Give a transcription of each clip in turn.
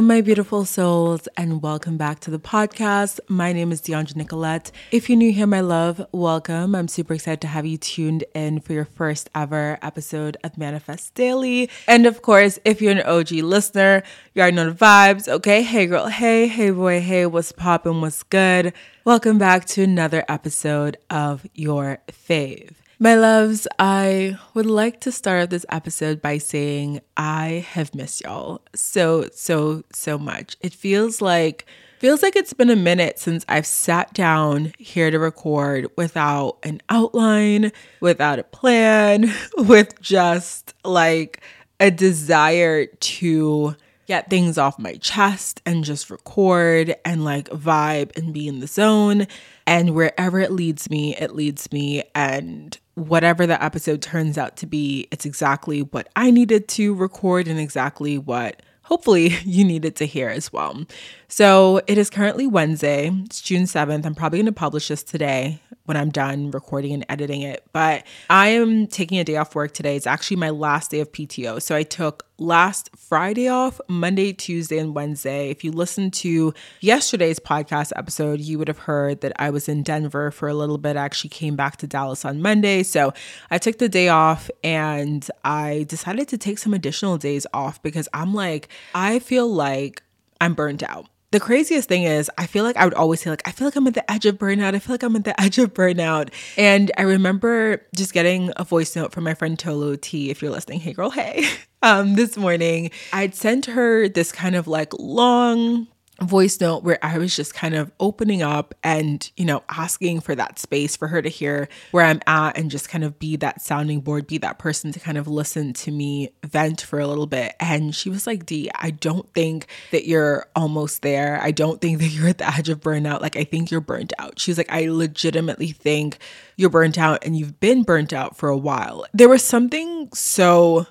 My beautiful souls, and welcome back to the podcast. My name is Dheandra Nicolette. If you're new here, my love, welcome. I'm super excited to have you tuned in for your first ever episode of Manifest Daily. And of course, if you're an OG listener, you already know the vibes. Okay, hey girl, hey, hey boy, hey, what's poppin', what's good? Welcome back to another episode of Your Fave. My loves, I would like to start this episode by saying I have missed y'all so, so, so much. It feels like feels like it's been a minute since I've sat down here to record without an outline, without a plan, with just like a desire to get things off my chest and just record and like vibe and be in the zone. And wherever it leads me, it leads me. And whatever the episode turns out to be, it's exactly what I needed to record and exactly what hopefully you needed to hear as well. So it is currently Wednesday, it's June 7th. I'm probably going to publish this today when I'm done recording and editing it. But I am taking a day off work today. It's actually my last day of PTO. So I took last Friday off, Monday, Tuesday, and Wednesday. If you listened to yesterday's podcast episode, you would have heard that I was in Denver for a little bit. I actually came back to Dallas on Monday. So I took the day off and I decided to take some additional days off because I'm like, I feel like I'm burnt out the craziest thing is I feel like I would always say like I feel like I'm at the edge of burnout. I feel like I'm at the edge of burnout. And I remember just getting a voice note from my friend Tolo T if you're listening. Hey girl, hey. Um this morning I'd sent her this kind of like long voice note where I was just kind of opening up and, you know, asking for that space for her to hear where I'm at and just kind of be that sounding board, be that person to kind of listen to me vent for a little bit. And she was like, D, I don't think that you're almost there. I don't think that you're at the edge of burnout. Like, I think you're burnt out. She's like, I legitimately think you're burnt out and you've been burnt out for a while. There was something so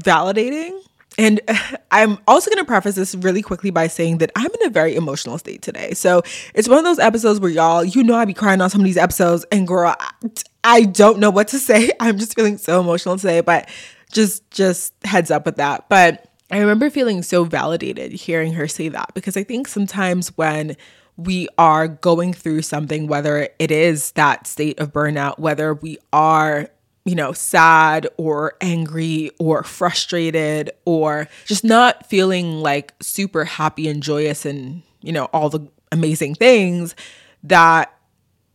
validating and I'm also going to preface this really quickly by saying that I'm in a very emotional state today. So it's one of those episodes where y'all, you know, I be crying on some of these episodes, and girl, I don't know what to say. I'm just feeling so emotional today, but just just heads up with that. But I remember feeling so validated hearing her say that because I think sometimes when we are going through something, whether it is that state of burnout, whether we are you know, sad or angry or frustrated or just not feeling like super happy and joyous and, you know, all the amazing things that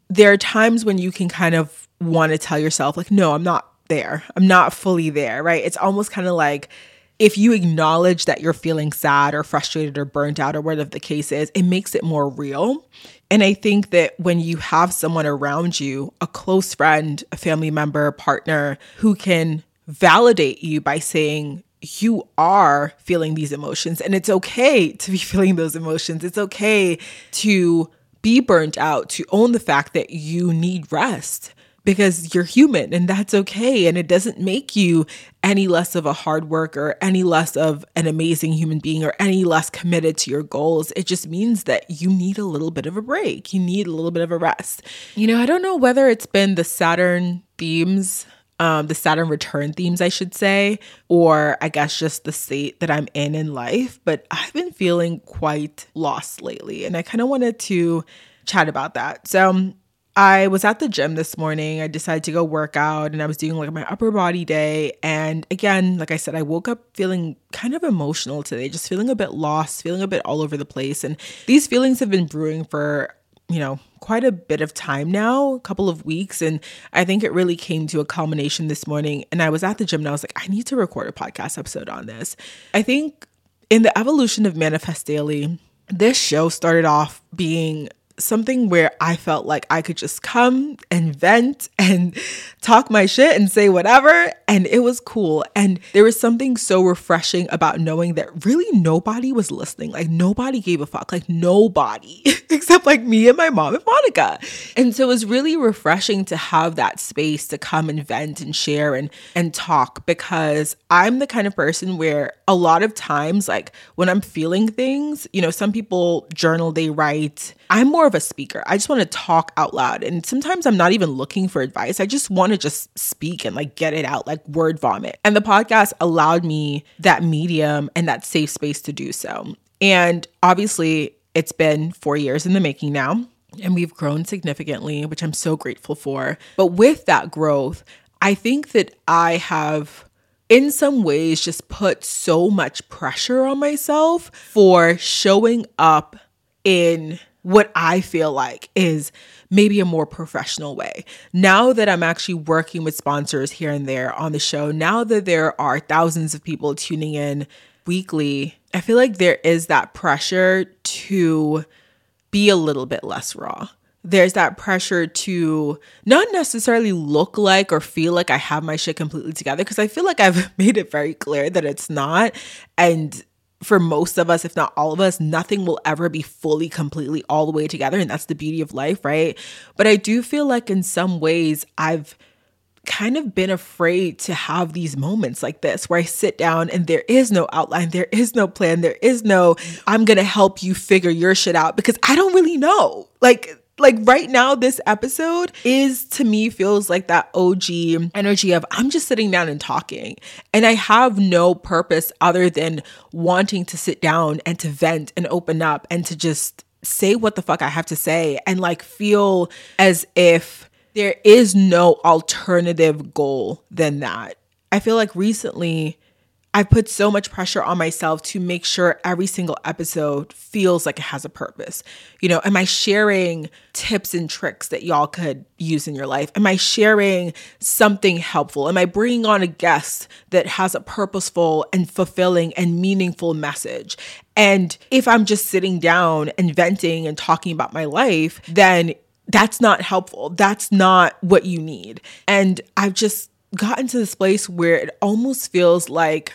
there are times when you can kind of want to tell yourself, like, no, I'm not there. I'm not fully there, right? It's almost kind of like if you acknowledge that you're feeling sad or frustrated or burnt out or whatever the case is, it makes it more real. And I think that when you have someone around you, a close friend, a family member, a partner, who can validate you by saying, you are feeling these emotions, and it's okay to be feeling those emotions. It's okay to be burnt out, to own the fact that you need rest because you're human and that's okay. And it doesn't make you any less of a hard worker, any less of an amazing human being, or any less committed to your goals. It just means that you need a little bit of a break. You need a little bit of a rest. You know, I don't know whether it's been the Saturn themes um, the Saturn return themes, I should say, or I guess just the state that I'm in in life. But I've been feeling quite lost lately. And I kind of wanted to chat about that. So I was at the gym this morning. I decided to go work out and I was doing like my upper body day. And again, like I said, I woke up feeling kind of emotional today, just feeling a bit lost, feeling a bit all over the place. And these feelings have been brewing for, you know, quite a bit of time now, a couple of weeks. And I think it really came to a culmination this morning. And I was at the gym and I was like, I need to record a podcast episode on this. I think in the evolution of Manifest Daily, this show started off being something where I felt like I could just come and vent and talk my shit and say whatever. And it was cool. And there was something so refreshing about knowing that really nobody was listening. Like nobody gave a fuck. Like nobody except like me and my mom and Monica. And so it was really refreshing to have that space to come and vent and share and and talk because I'm the kind of person where a lot of times like when I'm feeling things, you know, some people journal, they write. I'm more of a speaker. I just want to talk out loud. And sometimes I'm not even looking for advice. I just want to just speak and like get it out, like word vomit. And the podcast allowed me that medium and that safe space to do so. And obviously, it's been four years in the making now. And we've grown significantly, which I'm so grateful for. But with that growth, I think that I have in some ways just put so much pressure on myself for showing up in what I feel like is maybe a more professional way. Now that I'm actually working with sponsors here and there on the show, now that there are thousands of people tuning in weekly, I feel like there is that pressure to be a little bit less raw. There's that pressure to not necessarily look like or feel like I have my shit completely together because I feel like I've made it very clear that it's not. And for most of us, if not all of us, nothing will ever be fully, completely all the way together. And that's the beauty of life, right? But I do feel like in some ways, I've kind of been afraid to have these moments like this where I sit down and there is no outline, there is no plan, there is no, I'm gonna help you figure your shit out because I don't really know. Like, like right now this episode is to me feels like that OG energy of I'm just sitting down and talking and I have no purpose other than wanting to sit down and to vent and open up and to just say what the fuck I have to say and like feel as if there is no alternative goal than that. I feel like recently I've put so much pressure on myself to make sure every single episode feels like it has a purpose. You know, am I sharing tips and tricks that y'all could use in your life? Am I sharing something helpful? Am I bringing on a guest that has a purposeful and fulfilling and meaningful message? And if I'm just sitting down and venting and talking about my life, then that's not helpful. That's not what you need. And I've just gotten to this place where it almost feels like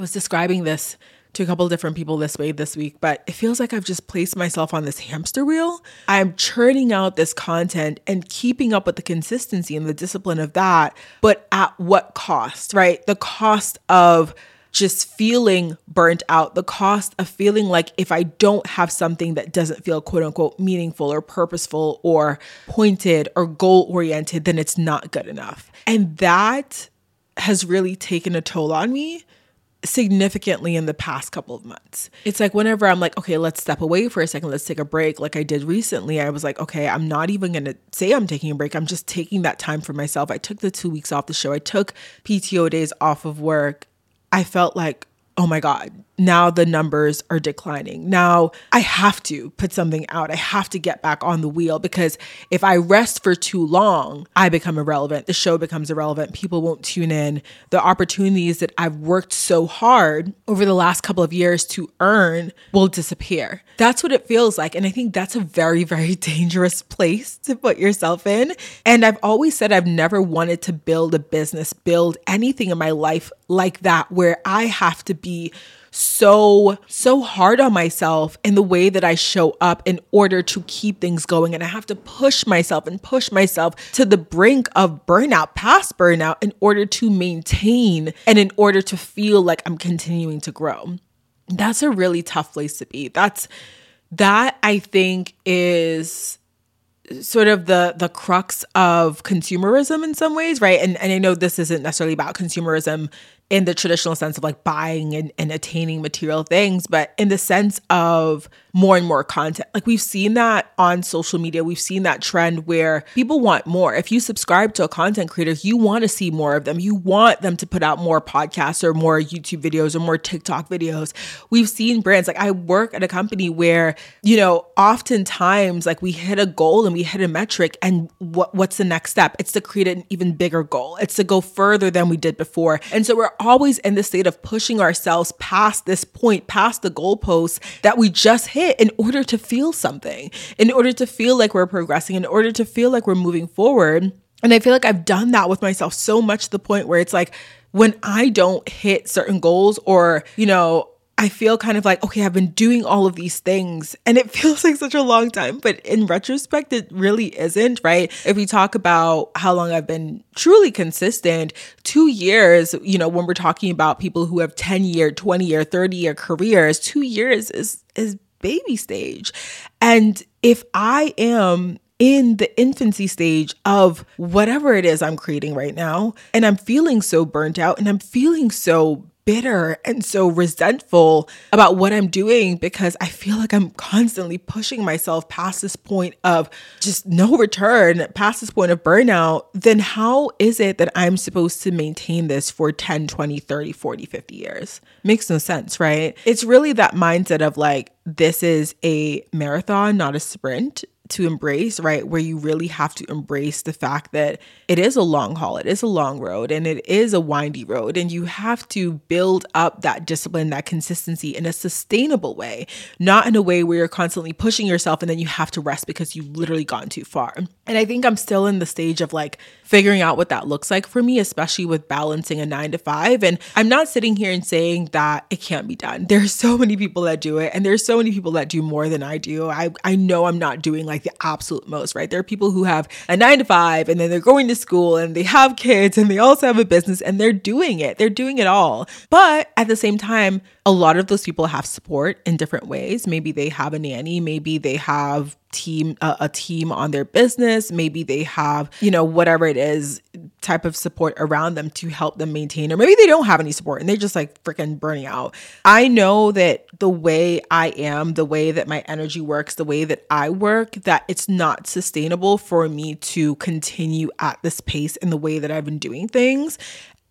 I was describing this to a couple different people this way this week, but it feels like I've just placed myself on this hamster wheel. I'm churning out this content and keeping up with the consistency and the discipline of that, but at what cost, right? The cost of just feeling burnt out, the cost of feeling like if I don't have something that doesn't feel quote unquote meaningful or purposeful or pointed or goal oriented, then it's not good enough. And that has really taken a toll on me significantly in the past couple of months. It's like whenever I'm like, okay, let's step away for a second, let's take a break, like I did recently, I was like, okay, I'm not even going to say I'm taking a break. I'm just taking that time for myself. I took the 2 weeks off the show. I took PTO days off of work. I felt like, oh my god, now the numbers are declining. Now I have to put something out. I have to get back on the wheel because if I rest for too long, I become irrelevant. The show becomes irrelevant. People won't tune in. The opportunities that I've worked so hard over the last couple of years to earn will disappear. That's what it feels like. And I think that's a very, very dangerous place to put yourself in. And I've always said I've never wanted to build a business, build anything in my life like that, where I have to be so, so hard on myself in the way that I show up in order to keep things going. And I have to push myself and push myself to the brink of burnout, past burnout, in order to maintain and in order to feel like I'm continuing to grow. That's a really tough place to be. That's that I think is sort of the the crux of consumerism in some ways, right? And and I know this isn't necessarily about consumerism in the traditional sense of like buying and, and attaining material things, but in the sense of more and more content. Like we've seen that on social media. We've seen that trend where people want more. If you subscribe to a content creator, you want to see more of them. You want them to put out more podcasts or more YouTube videos or more TikTok videos. We've seen brands like I work at a company where, you know, oftentimes like we hit a goal and we hit a metric and what what's the next step? It's to create an even bigger goal. It's to go further than we did before. And so we're always in the state of pushing ourselves past this point, past the goalposts that we just hit in order to feel something, in order to feel like we're progressing, in order to feel like we're moving forward. And I feel like I've done that with myself so much to the point where it's like when I don't hit certain goals or, you know, I feel kind of like, okay, I've been doing all of these things and it feels like such a long time, but in retrospect, it really isn't, right? If we talk about how long I've been truly consistent, two years, you know, when we're talking about people who have 10 year, 20 year, 30 year careers, two years is, is baby stage. And if I am in the infancy stage of whatever it is I'm creating right now, and I'm feeling so burnt out and I'm feeling so bitter and so resentful about what I'm doing because I feel like I'm constantly pushing myself past this point of just no return, past this point of burnout, then how is it that I'm supposed to maintain this for 10, 20, 30, 40, 50 years? Makes no sense, right? It's really that mindset of like, this is a marathon, not a sprint to embrace, right? Where you really have to embrace the fact that it is a long haul, it is a long road, and it is a windy road. And you have to build up that discipline, that consistency in a sustainable way, not in a way where you're constantly pushing yourself and then you have to rest because you've literally gone too far. And I think I'm still in the stage of like figuring out what that looks like for me, especially with balancing a nine to five. And I'm not sitting here and saying that it can't be done. There's so many people that do it, and there's so many people that do more than I do. I, I know I'm not doing like the absolute most, right? There are people who have a nine to five and then they're going to school and they have kids and they also have a business and they're doing it. They're doing it all. But at the same time, a lot of those people have support in different ways. Maybe they have a nanny, maybe they have team uh, a team on their business maybe they have you know whatever it is type of support around them to help them maintain or maybe they don't have any support and they're just like freaking burning out i know that the way i am the way that my energy works the way that i work that it's not sustainable for me to continue at this pace in the way that i've been doing things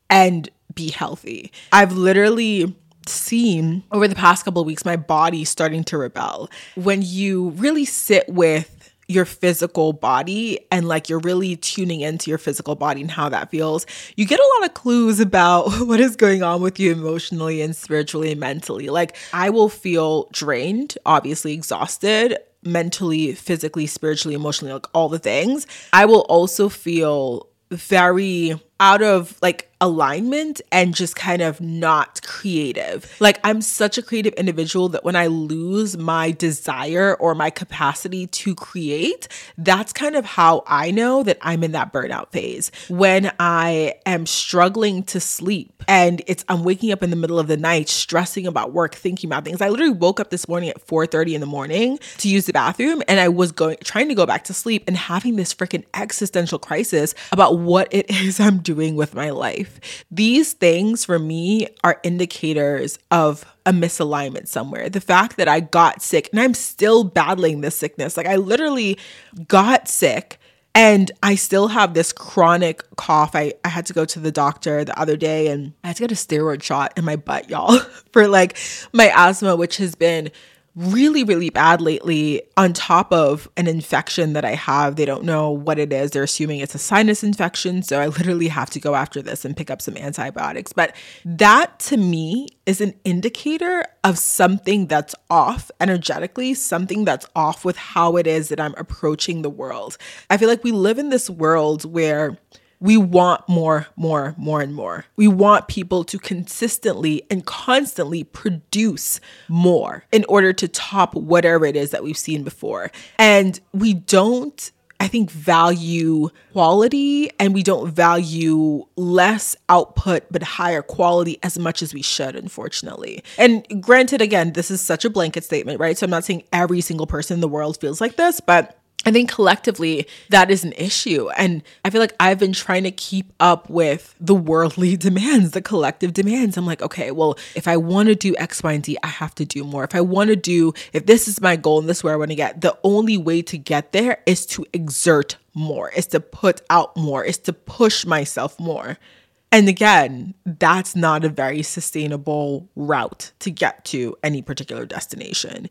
and be healthy i've literally seen over the past couple of weeks my body starting to rebel. When you really sit with your physical body and like you're really tuning into your physical body and how that feels, you get a lot of clues about what is going on with you emotionally and spiritually and mentally. Like I will feel drained, obviously exhausted, mentally, physically, spiritually, emotionally, like all the things. I will also feel very out of like alignment and just kind of not creative. Like I'm such a creative individual that when I lose my desire or my capacity to create, that's kind of how I know that I'm in that burnout phase. When I am struggling to sleep and it's I'm waking up in the middle of the night stressing about work, thinking about things. I literally woke up this morning at 4:30 in the morning to use the bathroom and I was going trying to go back to sleep and having this freaking existential crisis about what it is I'm doing with my life life. These things for me are indicators of a misalignment somewhere. The fact that I got sick and I'm still battling this sickness. Like I literally got sick and I still have this chronic cough. I, I had to go to the doctor the other day and I had to get a steroid shot in my butt, y'all, for like my asthma, which has been really, really bad lately, on top of an infection that I have. They don't know what it is. They're assuming it's a sinus infection. So I literally have to go after this and pick up some antibiotics. But that to me is an indicator of something that's off energetically, something that's off with how it is that I'm approaching the world. I feel like we live in this world where we want more, more, more, and more. We want people to consistently and constantly produce more in order to top whatever it is that we've seen before. And we don't I think, value quality and we don't value less output but higher quality as much as we should, unfortunately. And granted, again, this is such a blanket statement, right? So I'm not saying every single person in the world feels like this, but I think collectively that is an issue. And I feel like I've been trying to keep up with the worldly demands, the collective demands. I'm like, okay, well, if I want to do X, Y, and Z, I have to do more. If I want to do, if this is my goal and this is where I want to get, the only way to get there is to exert more, is to put out more, is to push myself more. And again, that's not a very sustainable route to get to any particular destination.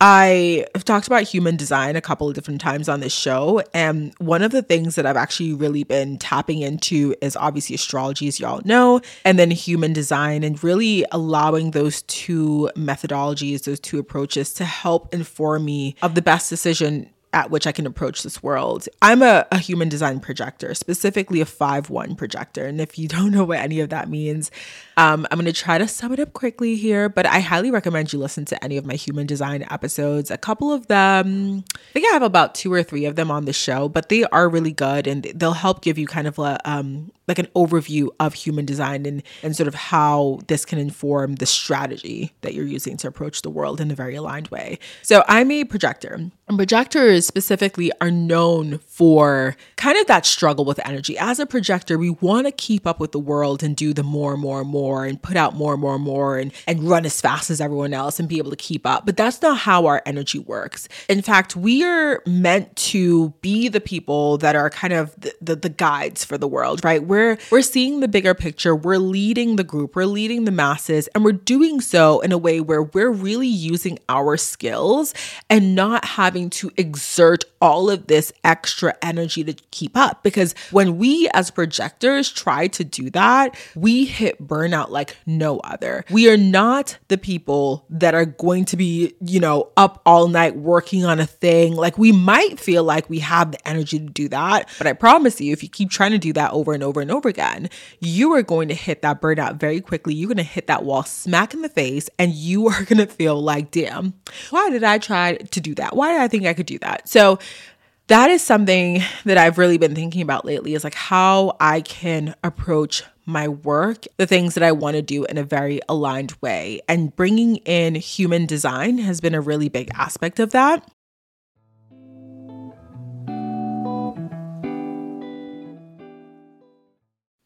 I have talked about human design a couple of different times on this show. And one of the things that I've actually really been tapping into is obviously astrology, as y'all know, and then human design, and really allowing those two methodologies, those two approaches to help inform me of the best decision at which I can approach this world. I'm a, a human design projector, specifically a 5 1 projector. And if you don't know what any of that means, um, I'm going to try to sum it up quickly here, but I highly recommend you listen to any of my human design episodes. A couple of them, I think I have about two or three of them on the show, but they are really good and they'll help give you kind of a, um, like an overview of human design and, and sort of how this can inform the strategy that you're using to approach the world in a very aligned way. So I'm a projector. And projectors specifically are known for kind of that struggle with energy. As a projector, we want to keep up with the world and do the more and more and more and put out more and more and more and, and run as fast as everyone else and be able to keep up. But that's not how our energy works. In fact, we are meant to be the people that are kind of the, the, the guides for the world, right? We're we're seeing the bigger picture, we're leading the group, we're leading the masses, and we're doing so in a way where we're really using our skills and not having having to exert all of this extra energy to keep up. Because when we as projectors try to do that, we hit burnout like no other. We are not the people that are going to be, you know, up all night working on a thing. Like we might feel like we have the energy to do that, but I promise you, if you keep trying to do that over and over and over again, you are going to hit that burnout very quickly. You're going to hit that wall smack in the face, and you are going to feel like, damn, why did I try to do that? Why did I I think I could do that. So that is something that I've really been thinking about lately is like how I can approach my work, the things that I want to do in a very aligned way. And bringing in human design has been a really big aspect of that.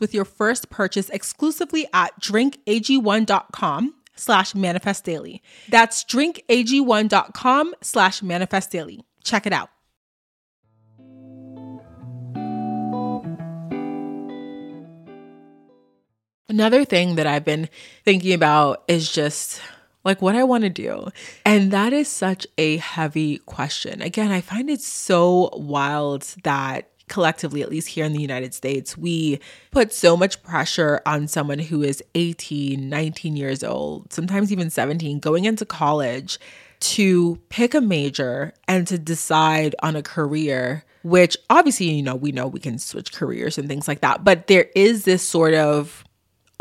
with your first purchase exclusively at drinkag1.com slash manifest daily. That's drinkag1.com slash manifest daily. Check it out. Another thing that I've been thinking about is just like what I want to do. And that is such a heavy question. Again, I find it so wild that collectively, at least here in the United States, we put so much pressure on someone who is 18, 19 years old, sometimes even 17, going into college to pick a major and to decide on a career, which obviously, you know, we know we can switch careers and things like that. But there is this sort of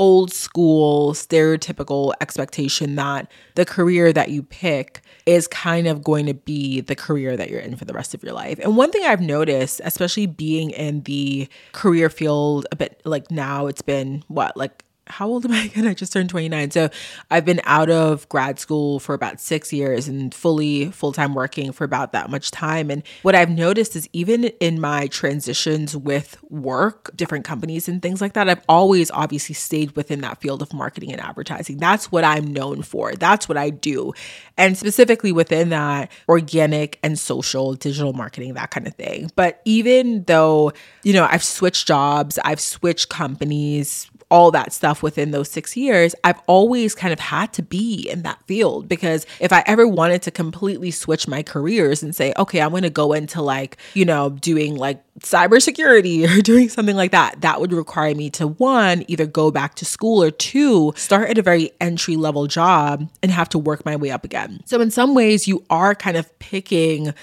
old school stereotypical expectation that the career that you pick is kind of going to be the career that you're in for the rest of your life. And one thing I've noticed, especially being in the career field a bit like now, it's been what, like how old am I again? I just turned 29. So I've been out of grad school for about six years and fully full time working for about that much time. And what I've noticed is even in my transitions with work, different companies and things like that, I've always obviously stayed within that field of marketing and advertising. That's what I'm known for. That's what I do. And specifically within that, organic and social, digital marketing, that kind of thing. But even though, you know, I've switched jobs, I've switched companies, all that stuff within those six years, I've always kind of had to be in that field because if I ever wanted to completely switch my careers and say, okay, I'm going to go into like, you know, doing like cybersecurity or doing something like that, that would require me to one, either go back to school or two, start at a very entry level job and have to work my way up again. So, in some ways, you are kind of picking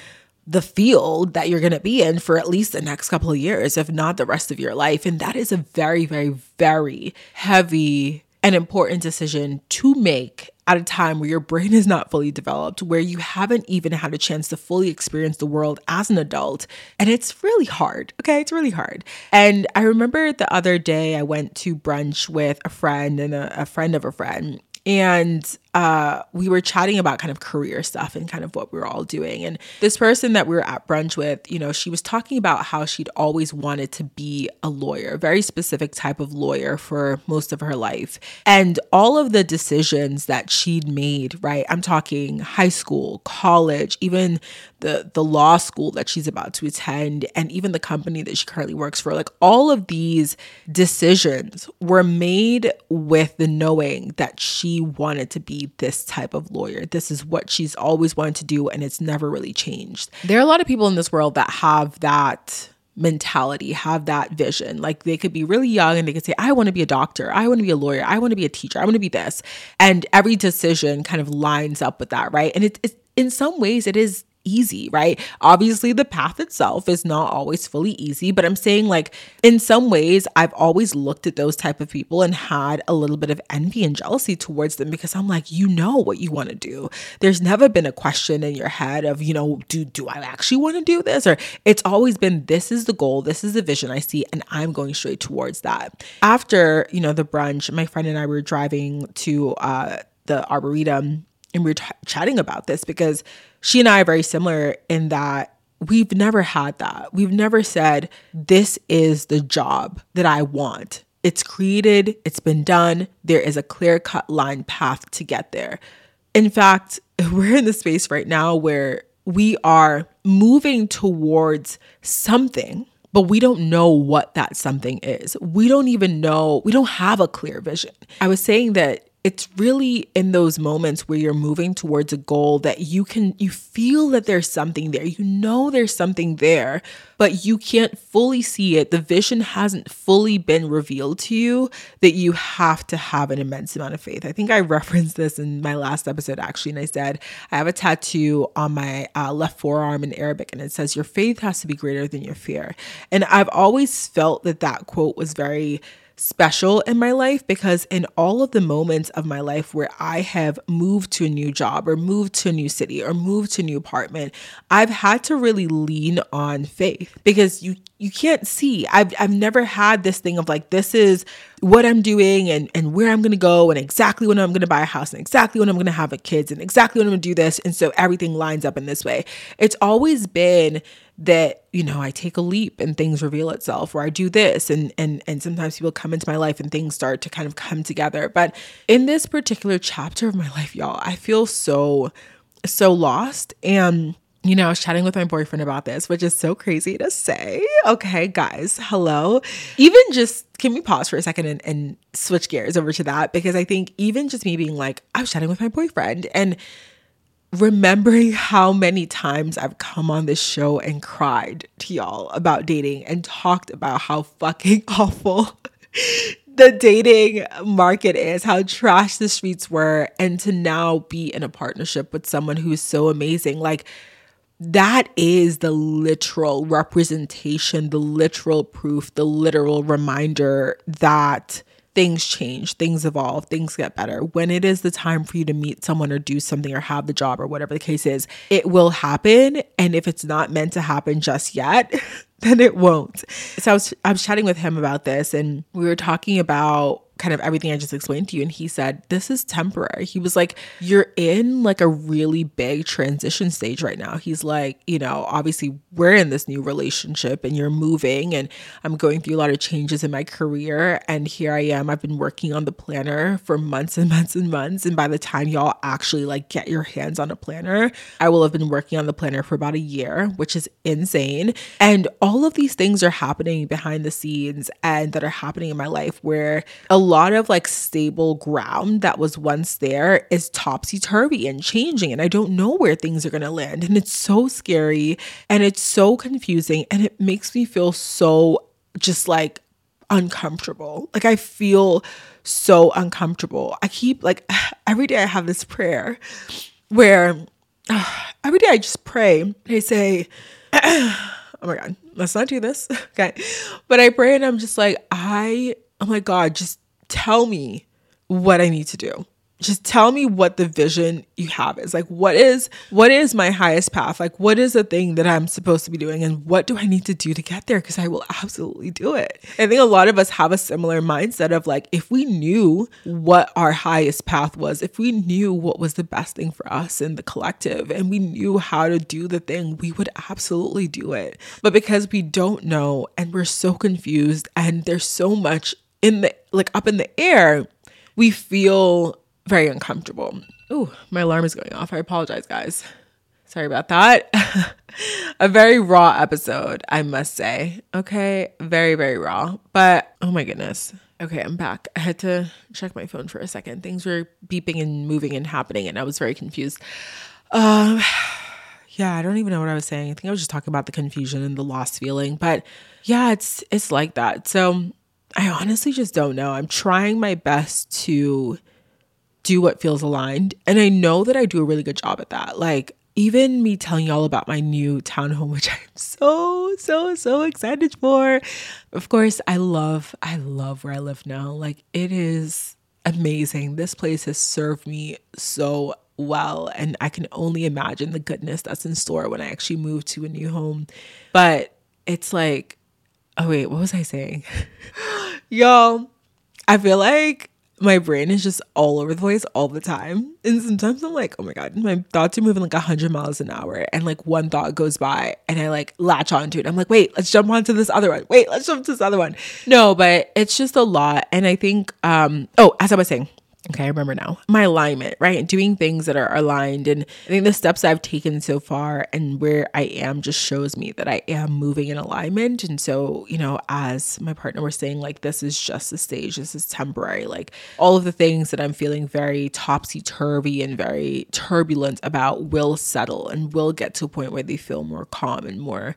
the field that you're going to be in for at least the next couple of years, if not the rest of your life. And that is a very, very, very heavy and important decision to make at a time where your brain is not fully developed, where you haven't even had a chance to fully experience the world as an adult. And it's really hard. Okay. It's really hard. And I remember the other day I went to brunch with a friend and a, a friend of a friend. And uh, we were chatting about kind of career stuff and kind of what we were all doing. And this person that we were at brunch with, you know, she was talking about how she'd always wanted to be a lawyer, a very specific type of lawyer for most of her life. And all of the decisions that she'd made, right? I'm talking high school, college, even the the law school that she's about to attend and even the company that she currently works for. Like all of these decisions were made with the knowing that she wanted to be this type of lawyer. This is what she's always wanted to do, and it's never really changed. There are a lot of people in this world that have that mentality, have that vision. Like they could be really young and they could say, I want to be a doctor, I want to be a lawyer, I want to be a teacher, I want to be this. And every decision kind of lines up with that, right? And it's, in some ways, it is easy, right? Obviously, the path itself is not always fully easy, but I'm saying like in some ways, I've always looked at those type of people and had a little bit of envy and jealousy towards them because I'm like, you know what you want to do. There's never been a question in your head of, you know, do do I actually want to do this? Or it's always been this is the goal, this is the vision I see, and I'm going straight towards that. After, you know, the brunch, my friend and I were driving to uh the arboretum and we were t- chatting about this because she and I are very similar in that we've never had that. We've never said, This is the job that I want. It's created, it's been done. There is a clear cut line path to get there. In fact, we're in the space right now where we are moving towards something, but we don't know what that something is. We don't even know, we don't have a clear vision. I was saying that it's really in those moments where you're moving towards a goal that you can you feel that there's something there. You know there's something there but you can't fully see it. The vision hasn't fully been revealed to you that you have to have an immense amount of faith. I think i referenced this in my last episode actually and i said i have a tattoo on my uh, left forearm in arabic and it says your faith has to be greater than your fear and i've always felt that that quote was very special in my life because in all of the moments of my life where I have moved to a new job or moved to a new city or moved to a new apartment, I've had to really lean on faith because you you can't see. I've I've never had this thing of like this is what I'm doing and and where I'm going to go and exactly when I'm going to buy a house and exactly when I'm going to have a kids and exactly when I'm going to do this. And so everything lines up in this way. It's always been that you know I take a leap and things reveal itself or I do this and and and sometimes people come into my life and things start to kind of come together. But in this particular chapter of my life y'all I feel so so lost. And you know, I was chatting with my boyfriend about this, which is so crazy to say. Okay, guys, hello. Even just, can we pause for a second and, and switch gears over to that? Because I think even just me being like, I was chatting with my boyfriend and remembering how many times I've come on this show and cried to y'all about dating and talked about how fucking awful the dating market is, how trash the streets were, and to now be in a partnership with someone who's so amazing. Like, that is the literal representation, the literal proof, the literal reminder that things change, things evolve, things get better. When it is the time for you to meet someone or do something or have the job or whatever the case is, it will happen. And if it's not meant to happen just yet, then it won't. So I was I was chatting with him about this and we were talking about kind of everything I just explained to you. And he said, This is temporary. He was like, You're in like a really big transition stage right now. He's like, You know, obviously we're in this new relationship and you're moving, and I'm going through a lot of changes in my career. And here I am. I've been working on the planner for months and months and months. And by the time y'all actually like get your hands on a planner, I will have been working on the planner for about a year, which is insane. And all of these things are happening behind the scenes and that are happening in my life where a lot of like stable ground that was once there is topsy turvy and changing. And I don't know where things are going to land. And it's so scary and it's so confusing. And it makes me feel so just like uncomfortable. Like I feel so uncomfortable. I keep like every day I have this prayer where uh, every day I just pray. I say, oh my God, let's not do this. okay. But I pray and I'm just like, I, oh my God, just tell me what I need to do. Just tell me what the vision you have is. Like what is what is my highest path? Like what is the thing that I'm supposed to be doing and what do I need to do to get there because I will absolutely do it. I think a lot of us have a similar mindset of like if we knew what our highest path was, if we knew what was the best thing for us in the collective and we knew how to do the thing, we would absolutely do it. But because we don't know and we're so confused and there's so much in the like up in the air, we feel very uncomfortable. Ooh, my alarm is going off. I apologize, guys. Sorry about that. a very raw episode, I must say. Okay, very, very raw. But oh my goodness. Okay, I'm back. I had to check my phone for a second. Things were beeping and moving and happening, and I was very confused. Um, yeah, I don't even know what I was saying. I think I was just talking about the confusion and the lost feeling. But yeah, it's it's like that. So I honestly just don't know. I'm trying my best to do what feels aligned. And I know that I do a really good job at that. Like, even me telling y'all about my new townhome, which I'm so, so, so excited for. Of course, I love, I love where I live now. Like, it is amazing. This place has served me so well. And I can only imagine the goodness that's in store when I actually move to a new home. But it's like, oh, wait, what was I saying? Y'all, I feel like my brain is just all over the place all the time. And sometimes I'm like, oh my God, my thoughts are moving like 100 miles an hour. And like one thought goes by and I like latch onto it. I'm like, wait, let's jump onto this other one. Wait, let's jump to this other one. No, but it's just a lot. And I think, um, oh, as I was saying, Okay, I remember now. My alignment, right? Doing things that are aligned. And I think the steps I've taken so far and where I am just shows me that I am moving in alignment. And so, you know, as my partner was saying, like, this is just a stage, this is temporary. Like, all of the things that I'm feeling very topsy turvy and very turbulent about will settle and will get to a point where they feel more calm and more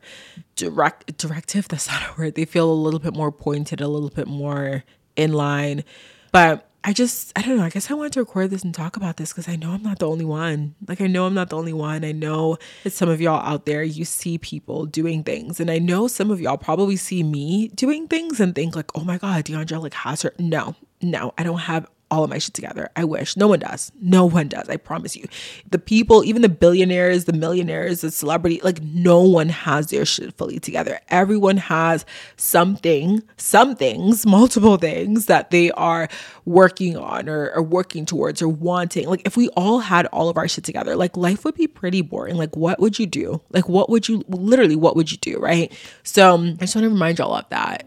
direct, directive. That's not a word. They feel a little bit more pointed, a little bit more in line. But I just, I don't know. I guess I wanted to record this and talk about this because I know I'm not the only one. Like, I know I'm not the only one. I know that some of y'all out there, you see people doing things. And I know some of y'all probably see me doing things and think, like, oh my God, Dheandra, like, has her. No, no, I don't have all of my shit together. I wish. No one does. No one does. I promise you. The people, even the billionaires, the millionaires, the celebrity, like no one has their shit fully together. Everyone has something, some things, multiple things that they are working on or, or working towards or wanting. Like if we all had all of our shit together, like life would be pretty boring. Like what would you do? Like what would you literally what would you do, right? So I just want to remind y'all of that.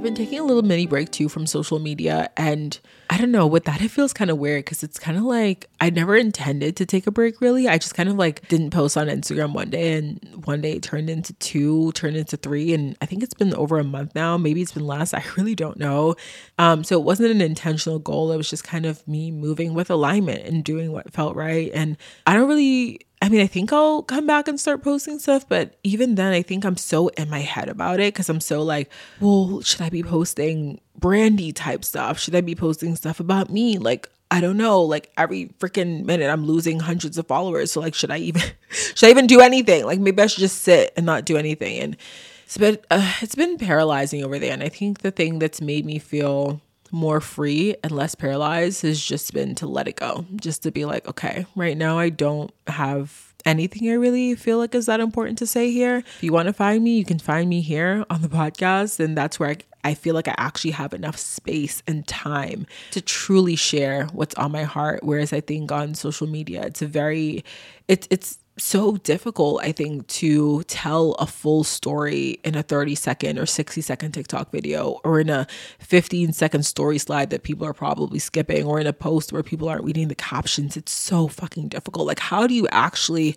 I've been taking a little mini break too from social media and I don't know with that it feels kind of weird because it's kind of like I never intended to take a break really. I just kind of like didn't post on Instagram one day and one day it turned into two, turned into three and I think it's been over a month now. Maybe it's been less. I really don't know. Um so it wasn't an intentional goal. It was just kind of me moving with alignment and doing what felt right and I don't really I mean, I think I'll come back and start posting stuff, but even then, I think I'm so in my head about it because I'm so like, well, should I be posting brandy type stuff? Should I be posting stuff about me? Like, I don't know. Like every freaking minute, I'm losing hundreds of followers. So like, should I even should I even do anything? Like maybe I should just sit and not do anything. And it's been uh, it's been paralyzing over there. And I think the thing that's made me feel more free and less paralyzed has just been to let it go. Just to be like, okay, right now I don't have anything I really feel like is that important to say here. If you want to find me, you can find me here on the podcast. And that's where I, I feel like I actually have enough space and time to truly share what's on my heart. Whereas I think on social media, it's a very, it's, it's, so difficult, I think, to tell a full story in a 30 second or 60 second TikTok video or in a 15 second story slide that people are probably skipping or in a post where people aren't reading the captions. It's so fucking difficult. Like, how do you actually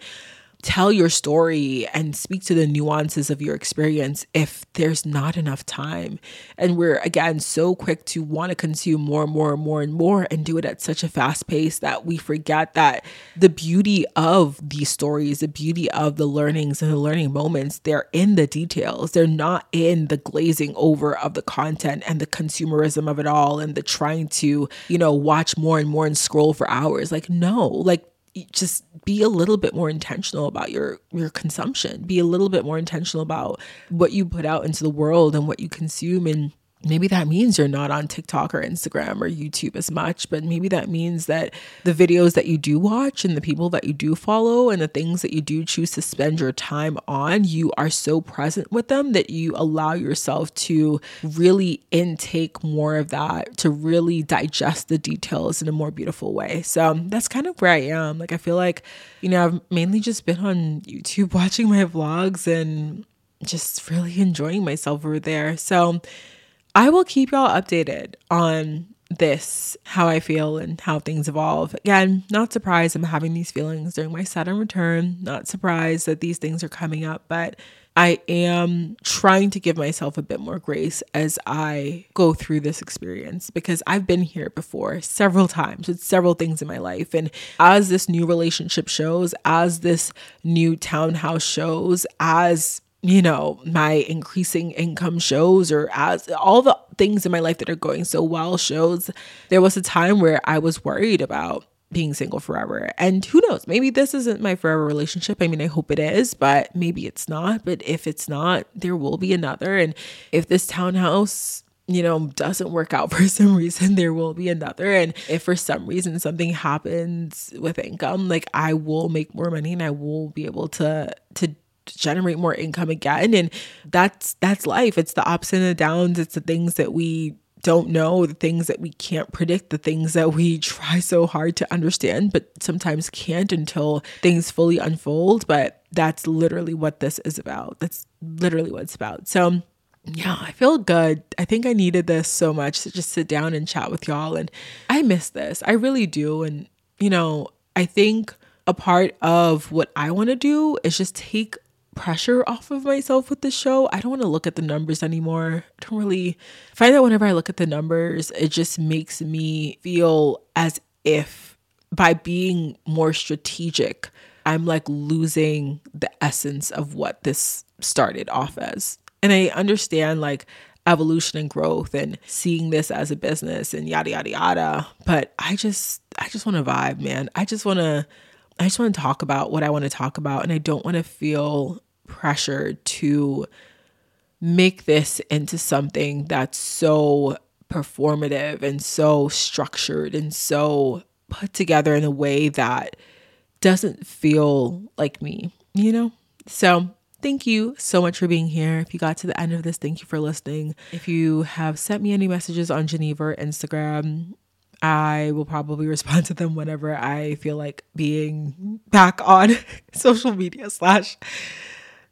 tell your story and speak to the nuances of your experience if there's not enough time. And we're again so quick to want to consume more and more and more and more and do it at such a fast pace that we forget that the beauty of these stories, the beauty of the learnings and the learning moments, they're in the details. They're not in the glazing over of the content and the consumerism of it all and the trying to, you know, watch more and more and scroll for hours. Like, no, like just be a little bit more intentional about your your consumption. Be a little bit more intentional about what you put out into the world and what you consume and maybe that means you're not on TikTok or Instagram or YouTube as much, but maybe that means that the videos that you do watch and the people that you do follow and the things that you do choose to spend your time on, you are so present with them that you allow yourself to really intake more of that, to really digest the details in a more beautiful way. So that's kind of where I am. Like, I feel like, you know, I've mainly just been on YouTube watching my vlogs and just really enjoying myself over there. So, I will keep y'all updated on this, how I feel and how things evolve. Again, not surprised I'm having these feelings during my Saturn return, not surprised that these things are coming up, but I am trying to give myself a bit more grace as I go through this experience because I've been here before several times with several things in my life. And as this new relationship shows, as this new townhouse shows, as you know, my increasing income shows or as all the things in my life that are going so well shows, there was a time where I was worried about being single forever. And who knows, maybe this isn't my forever relationship. I mean, I hope it is, but maybe it's not. But if it's not, there will be another. And if this townhouse, you know, doesn't work out for some reason, there will be another. And if for some reason something happens with income, like I will make more money and I will be able to to generate more income again and that's that's life it's the ups and the downs it's the things that we don't know, the things that we can't predict, the things that we try so hard to understand, but sometimes can't until things fully unfold. But that's literally what this is about. That's literally what it's about. So, yeah, I feel good. I think I needed this so much to just sit down and chat with y'all. And I miss this. I really do. And, you know, I think a part of what I want to do is just take pressure off of myself with the show. I don't want to look at the numbers anymore. I don't really find that whenever I look at the numbers, it just makes me feel as if by being more strategic, I'm like losing the essence of what this started off as. And I understand like evolution and growth and seeing this as a business and yada yada yada. But I just I just want to vibe, man. I just want to I just want to talk about what I want to talk about and I don't want to feel pressured to make this into something that's so performative and so structured and so put together in a way that doesn't feel like me, you know? So, thank you so much for being here. If you got to the end of this, thank you for listening. If you have sent me any messages on Geneva or Instagram, I will probably respond to them whenever I feel like being back on social media slash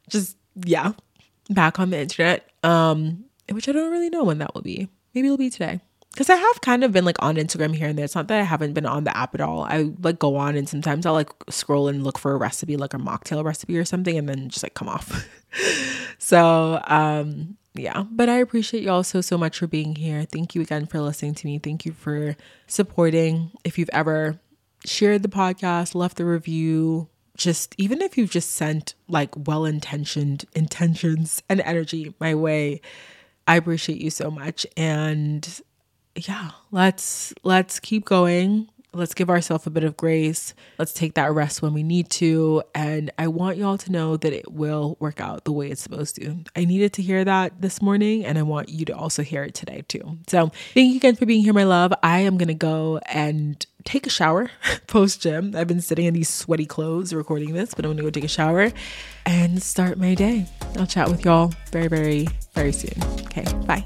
just yeah, back on the internet. Um, which I don't really know when that will be. Maybe it'll be today because I have kind of been like on Instagram here and there. It's not that I haven't been on the app at all. I like go on and sometimes I'll like scroll and look for a recipe, like a mocktail recipe or something, and then just like come off. so, um, yeah, but I appreciate y'all so, so much for being here. Thank you again for listening to me. Thank you for supporting. If you've ever shared the podcast, left a review, just even if you've just sent like well intentioned intentions and energy my way, I appreciate you so much. And yeah, let's let's keep going. Let's give ourselves a bit of grace. Let's take that rest when we need to. And I want y'all to know that it will work out the way it's supposed to. I needed to hear that this morning, and I want you to also hear it today, too. So, thank you again for being here, my love. I am going to go and take a shower post gym. I've been sitting in these sweaty clothes recording this, but I'm gonna go take a shower and start my day. I'll chat with y'all very, very, very soon. Okay, bye.